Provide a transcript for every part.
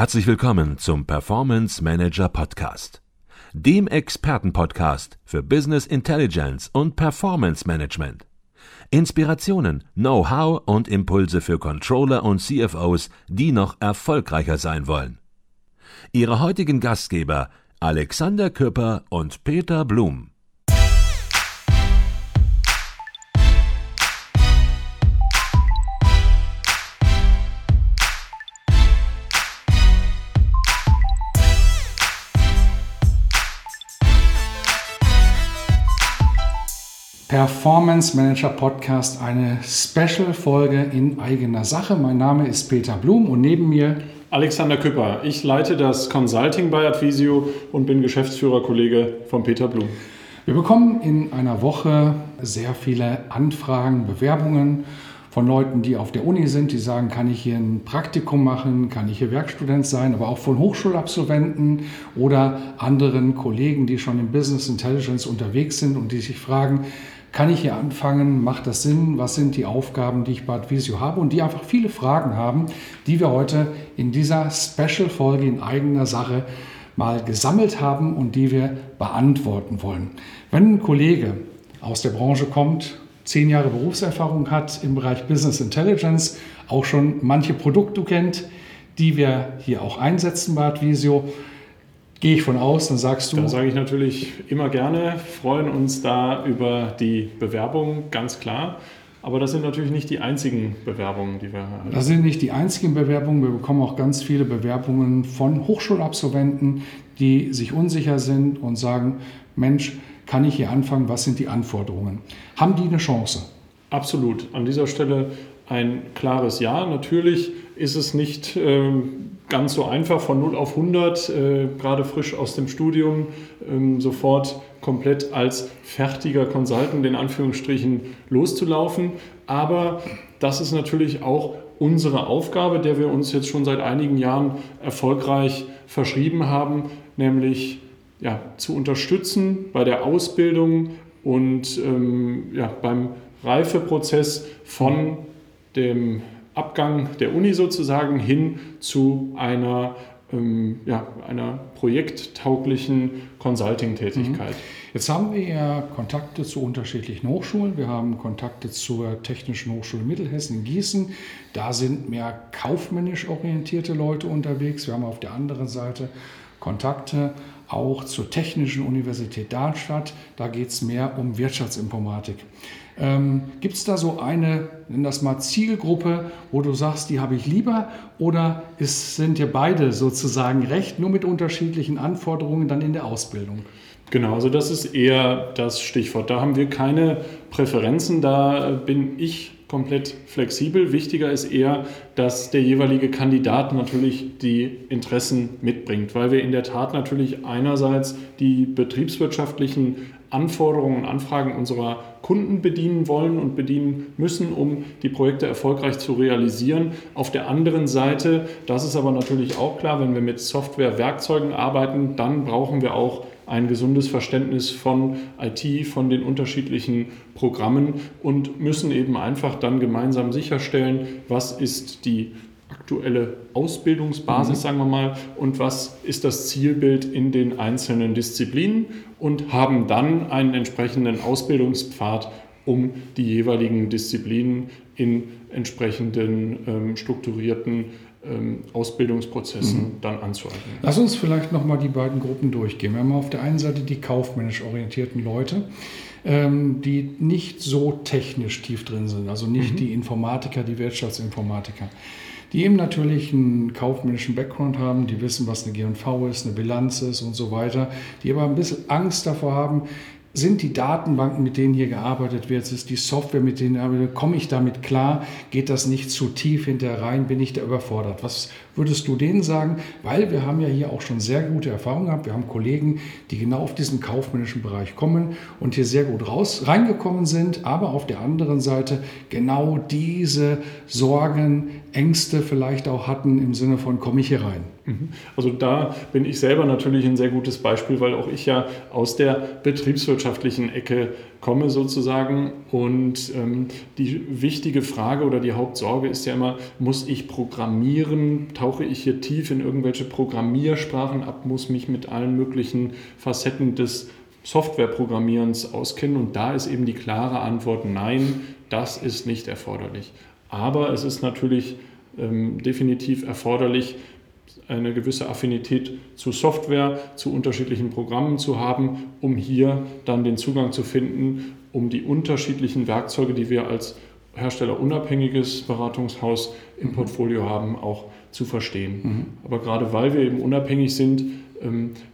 Herzlich willkommen zum Performance Manager Podcast, dem Expertenpodcast für Business Intelligence und Performance Management. Inspirationen, Know-how und Impulse für Controller und CFOs, die noch erfolgreicher sein wollen. Ihre heutigen Gastgeber Alexander Küpper und Peter Blum. Performance Manager Podcast, eine Special-Folge in eigener Sache. Mein Name ist Peter Blum und neben mir Alexander Küpper. Ich leite das Consulting bei Advisio und bin Geschäftsführerkollege von Peter Blum. Wir bekommen in einer Woche sehr viele Anfragen, Bewerbungen von Leuten, die auf der Uni sind, die sagen, kann ich hier ein Praktikum machen, kann ich hier Werkstudent sein, aber auch von Hochschulabsolventen oder anderen Kollegen, die schon im Business Intelligence unterwegs sind und die sich fragen, kann ich hier anfangen? Macht das Sinn? Was sind die Aufgaben, die ich bei Advisio habe? Und die einfach viele Fragen haben, die wir heute in dieser Special-Folge in eigener Sache mal gesammelt haben und die wir beantworten wollen. Wenn ein Kollege aus der Branche kommt, zehn Jahre Berufserfahrung hat im Bereich Business Intelligence, auch schon manche Produkte kennt, die wir hier auch einsetzen bei Advisio, Gehe ich von aus, dann sagst du. Da sage ich natürlich immer gerne, freuen uns da über die Bewerbung, ganz klar. Aber das sind natürlich nicht die einzigen Bewerbungen, die wir haben. Das sind nicht die einzigen Bewerbungen. Wir bekommen auch ganz viele Bewerbungen von Hochschulabsolventen, die sich unsicher sind und sagen, Mensch, kann ich hier anfangen? Was sind die Anforderungen? Haben die eine Chance? Absolut. An dieser Stelle ein klares Ja. Natürlich ist es nicht ähm, ganz so einfach von 0 auf 100, äh, gerade frisch aus dem Studium, ähm, sofort komplett als fertiger Consultant in Anführungsstrichen loszulaufen. Aber das ist natürlich auch unsere Aufgabe, der wir uns jetzt schon seit einigen Jahren erfolgreich verschrieben haben, nämlich ja, zu unterstützen bei der Ausbildung und ähm, ja, beim Reifeprozess von dem Abgang der Uni sozusagen hin zu einer, ähm, ja, einer projekttauglichen Consulting-Tätigkeit. Mhm. Jetzt haben wir ja Kontakte zu unterschiedlichen Hochschulen. Wir haben Kontakte zur Technischen Hochschule Mittelhessen in Gießen. Da sind mehr kaufmännisch orientierte Leute unterwegs. Wir haben auf der anderen Seite Kontakte auch zur Technischen Universität Darmstadt. Da geht es mehr um Wirtschaftsinformatik. Ähm, Gibt es da so eine, nenn das mal Zielgruppe, wo du sagst, die habe ich lieber? Oder ist, sind dir beide sozusagen recht, nur mit unterschiedlichen Anforderungen dann in der Ausbildung? Genau, also das ist eher das Stichwort. Da haben wir keine Präferenzen, da bin ich komplett flexibel. Wichtiger ist eher, dass der jeweilige Kandidat natürlich die Interessen mitbringt, weil wir in der Tat natürlich einerseits die betriebswirtschaftlichen Anforderungen und Anfragen unserer Kunden bedienen wollen und bedienen müssen, um die Projekte erfolgreich zu realisieren. Auf der anderen Seite, das ist aber natürlich auch klar, wenn wir mit Software-Werkzeugen arbeiten, dann brauchen wir auch ein gesundes Verständnis von IT, von den unterschiedlichen Programmen und müssen eben einfach dann gemeinsam sicherstellen, was ist die aktuelle Ausbildungsbasis, mhm. sagen wir mal, und was ist das Zielbild in den einzelnen Disziplinen und haben dann einen entsprechenden Ausbildungspfad, um die jeweiligen Disziplinen in entsprechenden ähm, strukturierten ähm, Ausbildungsprozessen mhm. dann anzueignen. Lass uns vielleicht nochmal die beiden Gruppen durchgehen. Wir haben auf der einen Seite die kaufmännisch orientierten Leute, ähm, die nicht so technisch tief drin sind, also nicht mhm. die Informatiker, die Wirtschaftsinformatiker die eben natürlich einen kaufmännischen Background haben, die wissen, was eine GV ist, eine Bilanz ist und so weiter, die aber ein bisschen Angst davor haben, sind die Datenbanken, mit denen hier gearbeitet wird, ist die Software, mit denen arbeite, komme ich damit klar? Geht das nicht zu tief hinterher rein? Bin ich da überfordert? Was würdest du denen sagen? Weil wir haben ja hier auch schon sehr gute Erfahrungen gehabt. Wir haben Kollegen, die genau auf diesen kaufmännischen Bereich kommen und hier sehr gut raus, reingekommen sind, aber auf der anderen Seite genau diese Sorgen Ängste vielleicht auch hatten im Sinne von, komme ich hier rein? Mhm. Also da bin ich selber natürlich ein sehr gutes Beispiel, weil auch ich ja aus der betriebswirtschaftlichen Ecke komme sozusagen. Und ähm, die wichtige Frage oder die Hauptsorge ist ja immer, muss ich programmieren? Tauche ich hier tief in irgendwelche Programmiersprachen ab? Muss mich mit allen möglichen Facetten des Softwareprogrammierens auskennen? Und da ist eben die klare Antwort, nein, das ist nicht erforderlich. Aber es ist natürlich ähm, definitiv erforderlich, eine gewisse Affinität zu Software, zu unterschiedlichen Programmen zu haben, um hier dann den Zugang zu finden, um die unterschiedlichen Werkzeuge, die wir als herstellerunabhängiges Beratungshaus im mhm. Portfolio haben, auch zu verstehen. Mhm. Aber gerade weil wir eben unabhängig sind,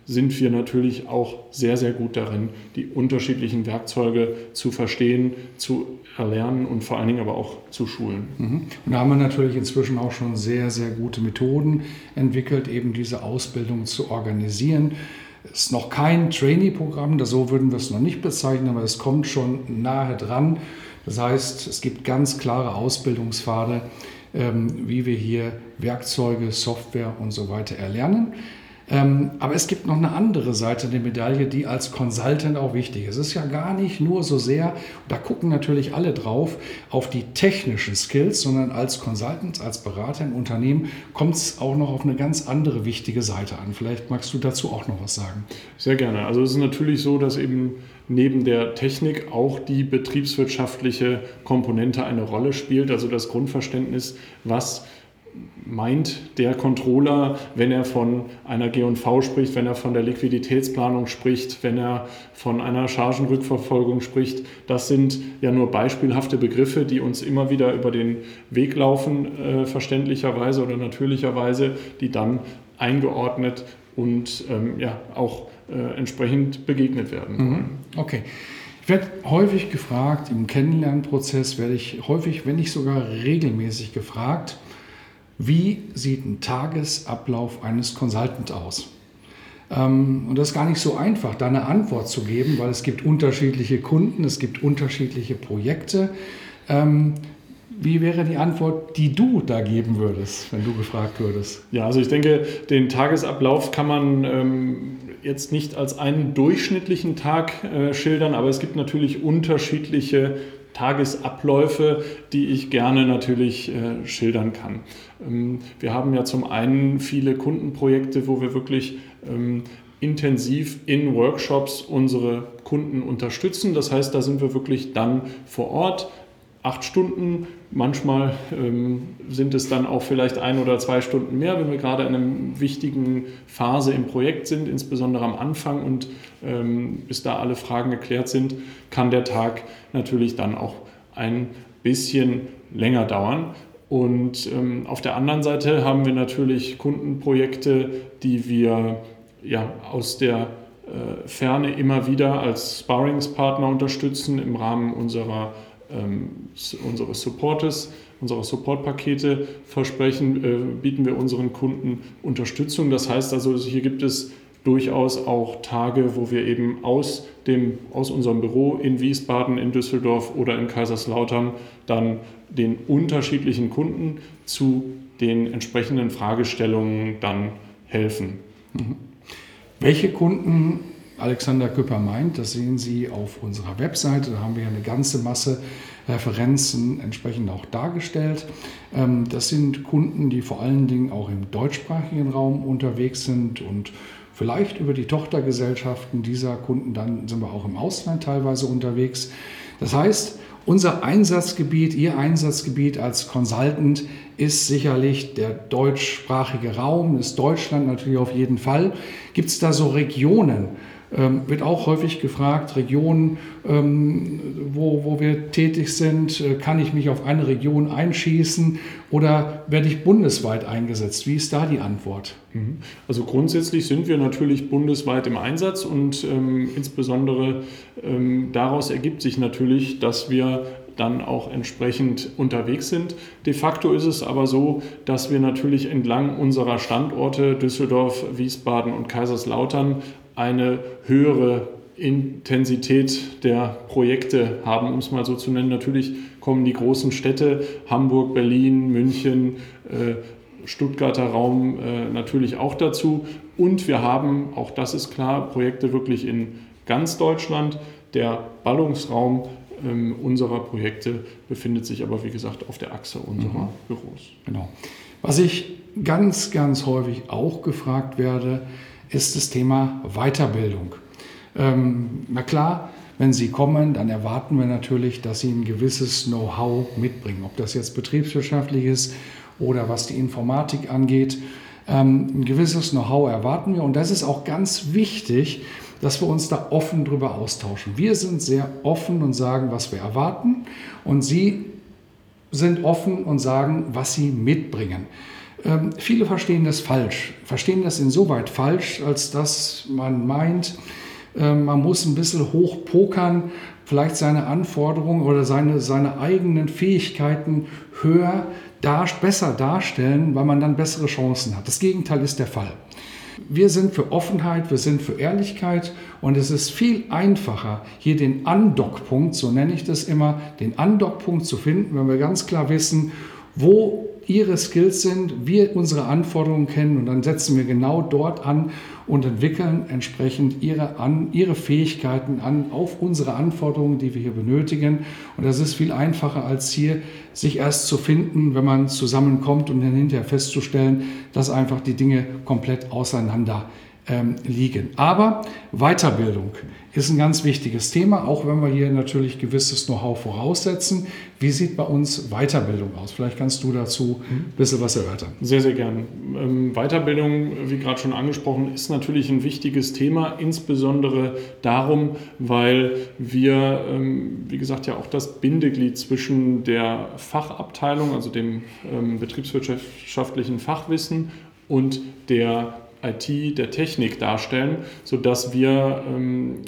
sind wir natürlich auch sehr, sehr gut darin, die unterschiedlichen Werkzeuge zu verstehen, zu erlernen und vor allen Dingen aber auch zu schulen. Mhm. Und da haben wir natürlich inzwischen auch schon sehr, sehr gute Methoden entwickelt, eben diese Ausbildung zu organisieren. Es ist noch kein Trainee-Programm, so würden wir es noch nicht bezeichnen, aber es kommt schon nahe dran. Das heißt, es gibt ganz klare Ausbildungspfade, ähm, wie wir hier Werkzeuge, Software und so weiter erlernen. Ähm, aber es gibt noch eine andere Seite der Medaille, die als Consultant auch wichtig ist. Es ist ja gar nicht nur so sehr, da gucken natürlich alle drauf, auf die technischen Skills, sondern als Consultant, als Berater im Unternehmen kommt es auch noch auf eine ganz andere wichtige Seite an. Vielleicht magst du dazu auch noch was sagen. Sehr gerne. Also es ist natürlich so, dass eben neben der Technik auch die betriebswirtschaftliche Komponente eine Rolle spielt, also das Grundverständnis, was meint der Controller, wenn er von einer G&V spricht, wenn er von der Liquiditätsplanung spricht, wenn er von einer Chargenrückverfolgung spricht. Das sind ja nur beispielhafte Begriffe, die uns immer wieder über den Weg laufen, äh, verständlicherweise oder natürlicherweise, die dann eingeordnet und ähm, ja, auch äh, entsprechend begegnet werden. Mhm. Okay. Ich werde häufig gefragt, im Kennenlernprozess werde ich häufig, wenn nicht sogar regelmäßig gefragt, wie sieht ein Tagesablauf eines Consultants aus? Ähm, und das ist gar nicht so einfach, da eine Antwort zu geben, weil es gibt unterschiedliche Kunden, es gibt unterschiedliche Projekte. Ähm, wie wäre die Antwort, die du da geben würdest, wenn du gefragt würdest? Ja, also ich denke, den Tagesablauf kann man ähm, jetzt nicht als einen durchschnittlichen Tag äh, schildern, aber es gibt natürlich unterschiedliche Tagesabläufe, die ich gerne natürlich äh, schildern kann. Ähm, wir haben ja zum einen viele Kundenprojekte, wo wir wirklich ähm, intensiv in Workshops unsere Kunden unterstützen. Das heißt, da sind wir wirklich dann vor Ort, acht Stunden. Manchmal ähm, sind es dann auch vielleicht ein oder zwei Stunden mehr, wenn wir gerade in einer wichtigen Phase im Projekt sind, insbesondere am Anfang und ähm, bis da alle Fragen geklärt sind, kann der Tag natürlich dann auch ein bisschen länger dauern. Und ähm, auf der anderen Seite haben wir natürlich Kundenprojekte, die wir ja, aus der äh, Ferne immer wieder als Sparringspartner unterstützen im Rahmen unserer ähm, unseres Supportes, unserer Supportpakete versprechen, äh, bieten wir unseren Kunden Unterstützung. Das heißt also, hier gibt es durchaus auch Tage, wo wir eben aus, dem, aus unserem Büro in Wiesbaden, in Düsseldorf oder in Kaiserslautern dann den unterschiedlichen Kunden zu den entsprechenden Fragestellungen dann helfen. Mhm. Welche Kunden Alexander Küpper meint. Das sehen Sie auf unserer Webseite. Da haben wir eine ganze Masse Referenzen entsprechend auch dargestellt. Ähm, das sind Kunden, die vor allen Dingen auch im deutschsprachigen Raum unterwegs sind und vielleicht über die Tochtergesellschaften dieser Kunden, dann sind wir auch im Ausland teilweise unterwegs. Das heißt, unser Einsatzgebiet, Ihr Einsatzgebiet als Consultant ist sicherlich der deutschsprachige Raum, ist Deutschland natürlich auf jeden Fall. Gibt es da so Regionen, ähm, wird auch häufig gefragt, Regionen, ähm, wo, wo wir tätig sind, äh, kann ich mich auf eine Region einschießen oder werde ich bundesweit eingesetzt? Wie ist da die Antwort? Mhm. Also grundsätzlich sind wir natürlich bundesweit im Einsatz und ähm, insbesondere ähm, daraus ergibt sich natürlich, dass wir dann auch entsprechend unterwegs sind. De facto ist es aber so, dass wir natürlich entlang unserer Standorte Düsseldorf, Wiesbaden und Kaiserslautern eine höhere Intensität der Projekte haben, um es mal so zu nennen. Natürlich kommen die großen Städte, Hamburg, Berlin, München, äh, Stuttgarter Raum äh, natürlich auch dazu. Und wir haben, auch das ist klar, Projekte wirklich in ganz Deutschland. Der Ballungsraum ähm, unserer Projekte befindet sich aber, wie gesagt, auf der Achse unserer mhm. Büros. Genau. Was ich ganz, ganz häufig auch gefragt werde, ist das Thema Weiterbildung. Ähm, na klar, wenn Sie kommen, dann erwarten wir natürlich, dass Sie ein gewisses Know-how mitbringen. Ob das jetzt betriebswirtschaftlich ist oder was die Informatik angeht. Ähm, ein gewisses Know-how erwarten wir und das ist auch ganz wichtig, dass wir uns da offen drüber austauschen. Wir sind sehr offen und sagen, was wir erwarten und Sie sind offen und sagen, was Sie mitbringen. Ähm, viele verstehen das falsch, verstehen das insoweit falsch, als dass man meint, ähm, man muss ein bisschen hoch pokern, vielleicht seine Anforderungen oder seine, seine eigenen Fähigkeiten höher, dar, besser darstellen, weil man dann bessere Chancen hat. Das Gegenteil ist der Fall. Wir sind für Offenheit, wir sind für Ehrlichkeit und es ist viel einfacher, hier den Andockpunkt, so nenne ich das immer, den Andockpunkt zu finden, wenn wir ganz klar wissen, wo ihre Skills sind, wir unsere Anforderungen kennen und dann setzen wir genau dort an und entwickeln entsprechend ihre, an, ihre Fähigkeiten an auf unsere Anforderungen, die wir hier benötigen. Und das ist viel einfacher als hier sich erst zu finden, wenn man zusammenkommt und dann hinterher festzustellen, dass einfach die Dinge komplett auseinander ähm, liegen. Aber Weiterbildung ist ein ganz wichtiges Thema, auch wenn wir hier natürlich gewisses Know-how voraussetzen. Wie sieht bei uns Weiterbildung aus? Vielleicht kannst du dazu ein bisschen was erörtern. Sehr, sehr gern. Ähm, Weiterbildung, wie gerade schon angesprochen, ist natürlich ein wichtiges Thema, insbesondere darum, weil wir, ähm, wie gesagt, ja auch das Bindeglied zwischen der Fachabteilung, also dem ähm, betriebswirtschaftlichen Fachwissen und der IT, der Technik darstellen, sodass wir ähm,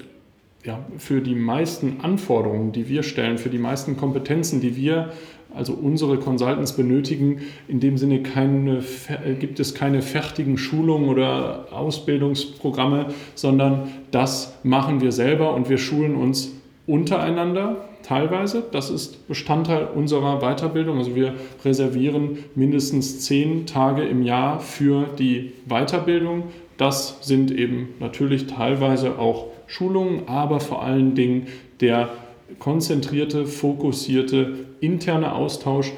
ja, für die meisten Anforderungen, die wir stellen, für die meisten Kompetenzen, die wir, also unsere Consultants benötigen, in dem Sinne keine, äh, gibt es keine fertigen Schulungen oder Ausbildungsprogramme, sondern das machen wir selber und wir schulen uns untereinander teilweise. Das ist Bestandteil unserer Weiterbildung. Also wir reservieren mindestens zehn Tage im Jahr für die Weiterbildung. Das sind eben natürlich teilweise auch Schulungen, aber vor allen Dingen der konzentrierte, fokussierte interne Austausch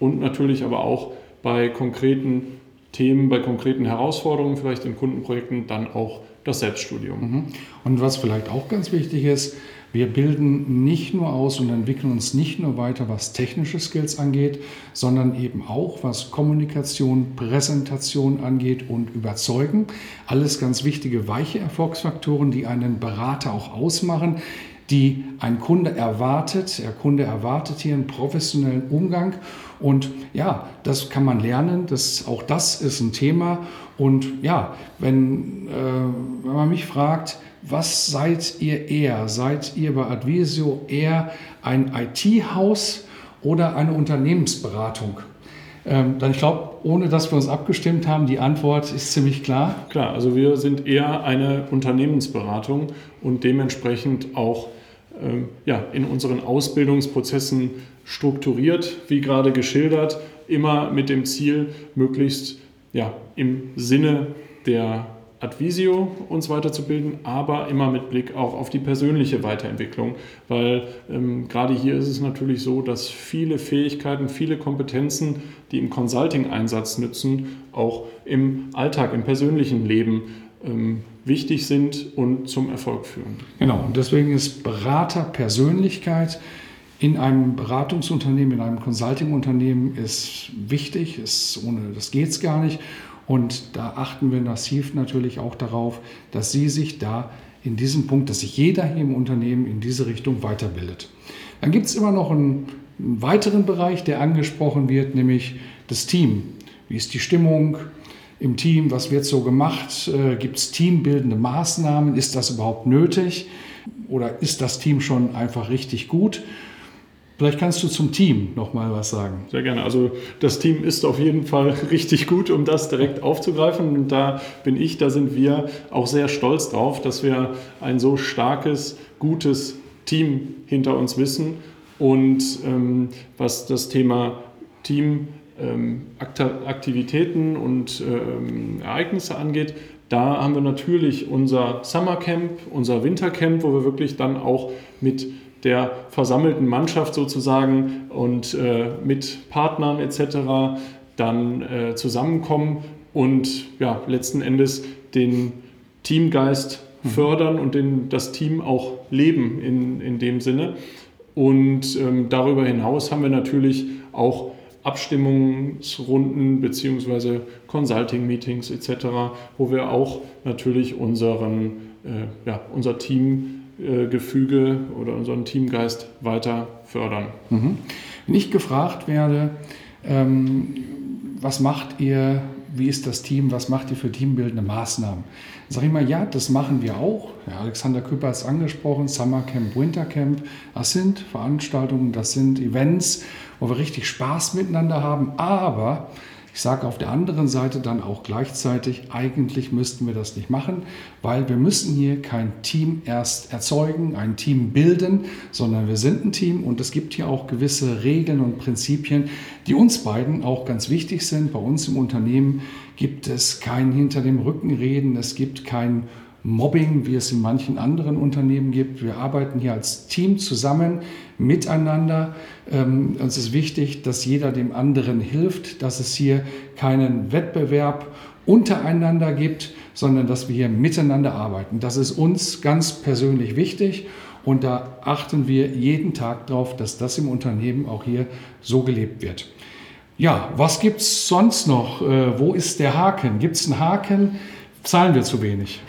und natürlich aber auch bei konkreten Themen, bei konkreten Herausforderungen, vielleicht in Kundenprojekten, dann auch das Selbststudium. Mhm. Und was vielleicht auch ganz wichtig ist, wir bilden nicht nur aus und entwickeln uns nicht nur weiter, was technische Skills angeht, sondern eben auch, was Kommunikation, Präsentation angeht und Überzeugen. Alles ganz wichtige weiche Erfolgsfaktoren, die einen Berater auch ausmachen, die ein Kunde erwartet. Der Kunde erwartet hier einen professionellen Umgang. Und ja, das kann man lernen. Das, auch das ist ein Thema. Und ja, wenn, äh, wenn man mich fragt, was seid ihr eher? Seid ihr bei Advisio eher ein IT-Haus oder eine Unternehmensberatung? Ähm, dann ich glaube, ohne dass wir uns abgestimmt haben, die Antwort ist ziemlich klar. Klar, also wir sind eher eine Unternehmensberatung und dementsprechend auch ähm, ja, in unseren Ausbildungsprozessen strukturiert, wie gerade geschildert, immer mit dem Ziel, möglichst ja, im Sinne der Advisio uns weiterzubilden, aber immer mit Blick auch auf die persönliche Weiterentwicklung, weil ähm, gerade hier ist es natürlich so, dass viele Fähigkeiten, viele Kompetenzen, die im Consulting-Einsatz nützen, auch im Alltag, im persönlichen Leben ähm, wichtig sind und zum Erfolg führen. Genau, und deswegen ist Beraterpersönlichkeit in einem Beratungsunternehmen, in einem Consulting-Unternehmen ist wichtig, ist, ohne das geht es gar nicht. Und da achten wir massiv natürlich auch darauf, dass Sie sich da in diesem Punkt, dass sich jeder hier im Unternehmen in diese Richtung weiterbildet. Dann gibt es immer noch einen, einen weiteren Bereich, der angesprochen wird, nämlich das Team. Wie ist die Stimmung im Team? Was wird so gemacht? Äh, gibt es teambildende Maßnahmen? Ist das überhaupt nötig? Oder ist das Team schon einfach richtig gut? Vielleicht kannst du zum Team noch mal was sagen. Sehr gerne. Also das Team ist auf jeden Fall richtig gut, um das direkt aufzugreifen. Und da bin ich, da sind wir auch sehr stolz drauf, dass wir ein so starkes, gutes Team hinter uns wissen. Und ähm, was das Thema Team ähm, Aktivitäten und ähm, Ereignisse angeht, da haben wir natürlich unser Summercamp, unser Wintercamp, wo wir wirklich dann auch mit der versammelten Mannschaft sozusagen und äh, mit Partnern etc. dann äh, zusammenkommen und ja, letzten Endes den Teamgeist mhm. fördern und den, das Team auch leben in, in dem Sinne. Und ähm, darüber hinaus haben wir natürlich auch Abstimmungsrunden bzw. Consulting-Meetings etc., wo wir auch natürlich unseren, äh, ja, unser Teamgefüge äh, oder unseren Teamgeist weiter fördern. Mhm. Wenn ich gefragt werde, ähm, was macht ihr, wie ist das Team, was macht ihr für teambildende Maßnahmen? Sage ich mal, ja, das machen wir auch. Ja, Alexander Küpper hat es angesprochen, Summercamp, Wintercamp, das sind Veranstaltungen, das sind Events, wo wir richtig Spaß miteinander haben. Aber ich sage auf der anderen Seite dann auch gleichzeitig, eigentlich müssten wir das nicht machen, weil wir müssen hier kein Team erst erzeugen, ein Team bilden, sondern wir sind ein Team und es gibt hier auch gewisse Regeln und Prinzipien, die uns beiden auch ganz wichtig sind. Bei uns im Unternehmen gibt es kein hinter dem Rücken reden, es gibt kein Mobbing, wie es in manchen anderen Unternehmen gibt. Wir arbeiten hier als Team zusammen, miteinander. Ähm, uns ist wichtig, dass jeder dem anderen hilft, dass es hier keinen Wettbewerb untereinander gibt, sondern dass wir hier miteinander arbeiten. Das ist uns ganz persönlich wichtig und da achten wir jeden Tag darauf, dass das im Unternehmen auch hier so gelebt wird. Ja, was gibt es sonst noch? Äh, wo ist der Haken? Gibt es einen Haken? Zahlen wir zu wenig.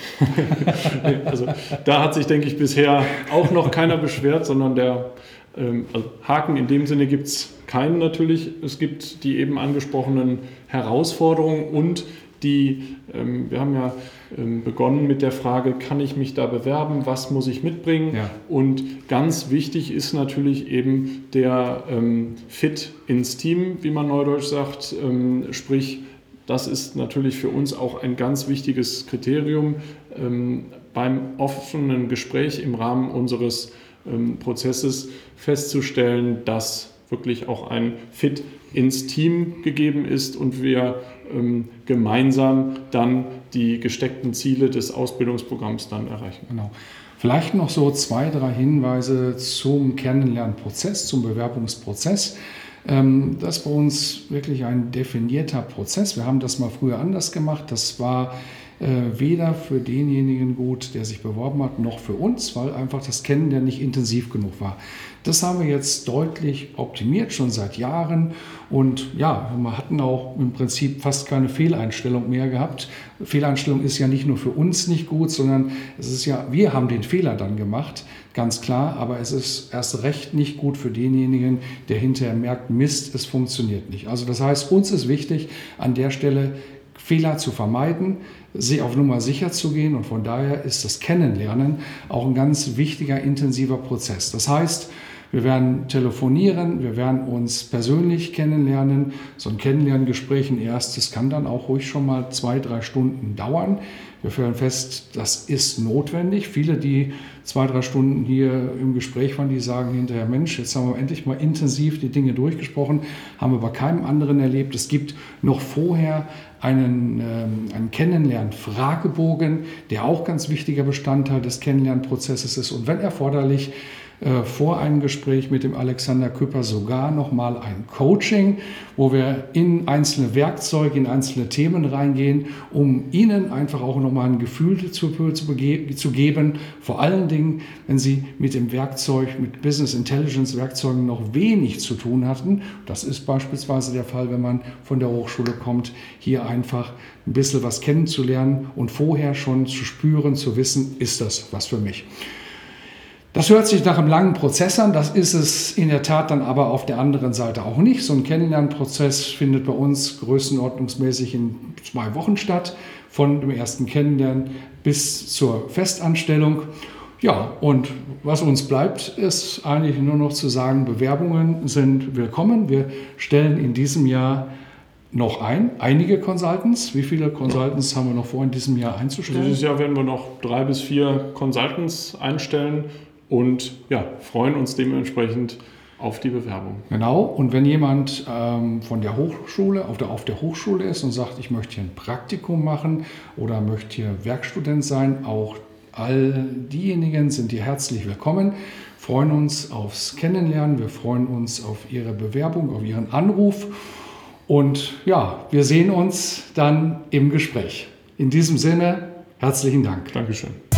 also da hat sich, denke ich, bisher auch noch keiner beschwert, sondern der ähm, also Haken in dem Sinne gibt es keinen natürlich. Es gibt die eben angesprochenen Herausforderungen und die, ähm, wir haben ja ähm, begonnen mit der Frage, kann ich mich da bewerben, was muss ich mitbringen? Ja. Und ganz wichtig ist natürlich eben der ähm, Fit ins Team, wie man neudeutsch sagt, ähm, sprich das ist natürlich für uns auch ein ganz wichtiges Kriterium ähm, beim offenen Gespräch im Rahmen unseres ähm, Prozesses festzustellen, dass wirklich auch ein Fit ins Team gegeben ist und wir ähm, gemeinsam dann die gesteckten Ziele des Ausbildungsprogramms dann erreichen. Genau. Vielleicht noch so zwei, drei Hinweise zum Kennenlernprozess, zum Bewerbungsprozess. Ähm, das ist bei uns wirklich ein definierter Prozess. Wir haben das mal früher anders gemacht. Das war äh, weder für denjenigen gut, der sich beworben hat, noch für uns, weil einfach das Kennen nicht intensiv genug war. Das haben wir jetzt deutlich optimiert, schon seit Jahren. Und ja, wir hatten auch im Prinzip fast keine Fehleinstellung mehr gehabt. Fehleinstellung ist ja nicht nur für uns nicht gut, sondern es ist ja, wir haben den Fehler dann gemacht, ganz klar. Aber es ist erst recht nicht gut für denjenigen, der hinterher merkt, Mist, es funktioniert nicht. Also das heißt, uns ist wichtig, an der Stelle Fehler zu vermeiden, sie auf Nummer sicher zu gehen. Und von daher ist das Kennenlernen auch ein ganz wichtiger, intensiver Prozess. Das heißt, wir werden telefonieren, wir werden uns persönlich kennenlernen. So ein Kennenlerngespräch, ein erstes, kann dann auch ruhig schon mal zwei, drei Stunden dauern. Wir stellen fest, das ist notwendig. Viele, die zwei, drei Stunden hier im Gespräch waren, die sagen hinterher, Mensch, jetzt haben wir endlich mal intensiv die Dinge durchgesprochen, haben wir bei keinem anderen erlebt. Es gibt noch vorher einen, ähm, einen Kennenlern-Fragebogen, der auch ganz wichtiger Bestandteil des Kennenlernprozesses ist. Und wenn erforderlich, äh, vor einem Gespräch mit dem Alexander Küpper sogar nochmal ein Coaching, wo wir in einzelne Werkzeuge, in einzelne Themen reingehen, um Ihnen einfach auch nochmal ein Gefühl zu, zu, zu geben. Vor allen Dingen, wenn Sie mit dem Werkzeug, mit Business Intelligence Werkzeugen noch wenig zu tun hatten. Das ist beispielsweise der Fall, wenn man von der Hochschule kommt, hier einfach ein bisschen was kennenzulernen und vorher schon zu spüren, zu wissen, ist das was für mich. Das hört sich nach einem langen Prozess an, das ist es in der Tat dann aber auf der anderen Seite auch nicht. So ein Kennenlernprozess findet bei uns größenordnungsmäßig in zwei Wochen statt, von dem ersten Kennenlernen bis zur Festanstellung. Ja, und was uns bleibt, ist eigentlich nur noch zu sagen, Bewerbungen sind willkommen. Wir stellen in diesem Jahr noch ein, einige Consultants. Wie viele Consultants haben wir noch vor, in diesem Jahr einzustellen? Dieses Jahr werden wir noch drei bis vier Consultants einstellen und ja, freuen uns dementsprechend auf die Bewerbung. Genau, und wenn jemand ähm, von der Hochschule auf der, auf der Hochschule ist und sagt, ich möchte hier ein Praktikum machen oder möchte hier Werkstudent sein, auch all diejenigen sind hier herzlich willkommen. Freuen uns aufs Kennenlernen, wir freuen uns auf Ihre Bewerbung, auf Ihren Anruf und ja, wir sehen uns dann im Gespräch. In diesem Sinne, herzlichen Dank. Dankeschön.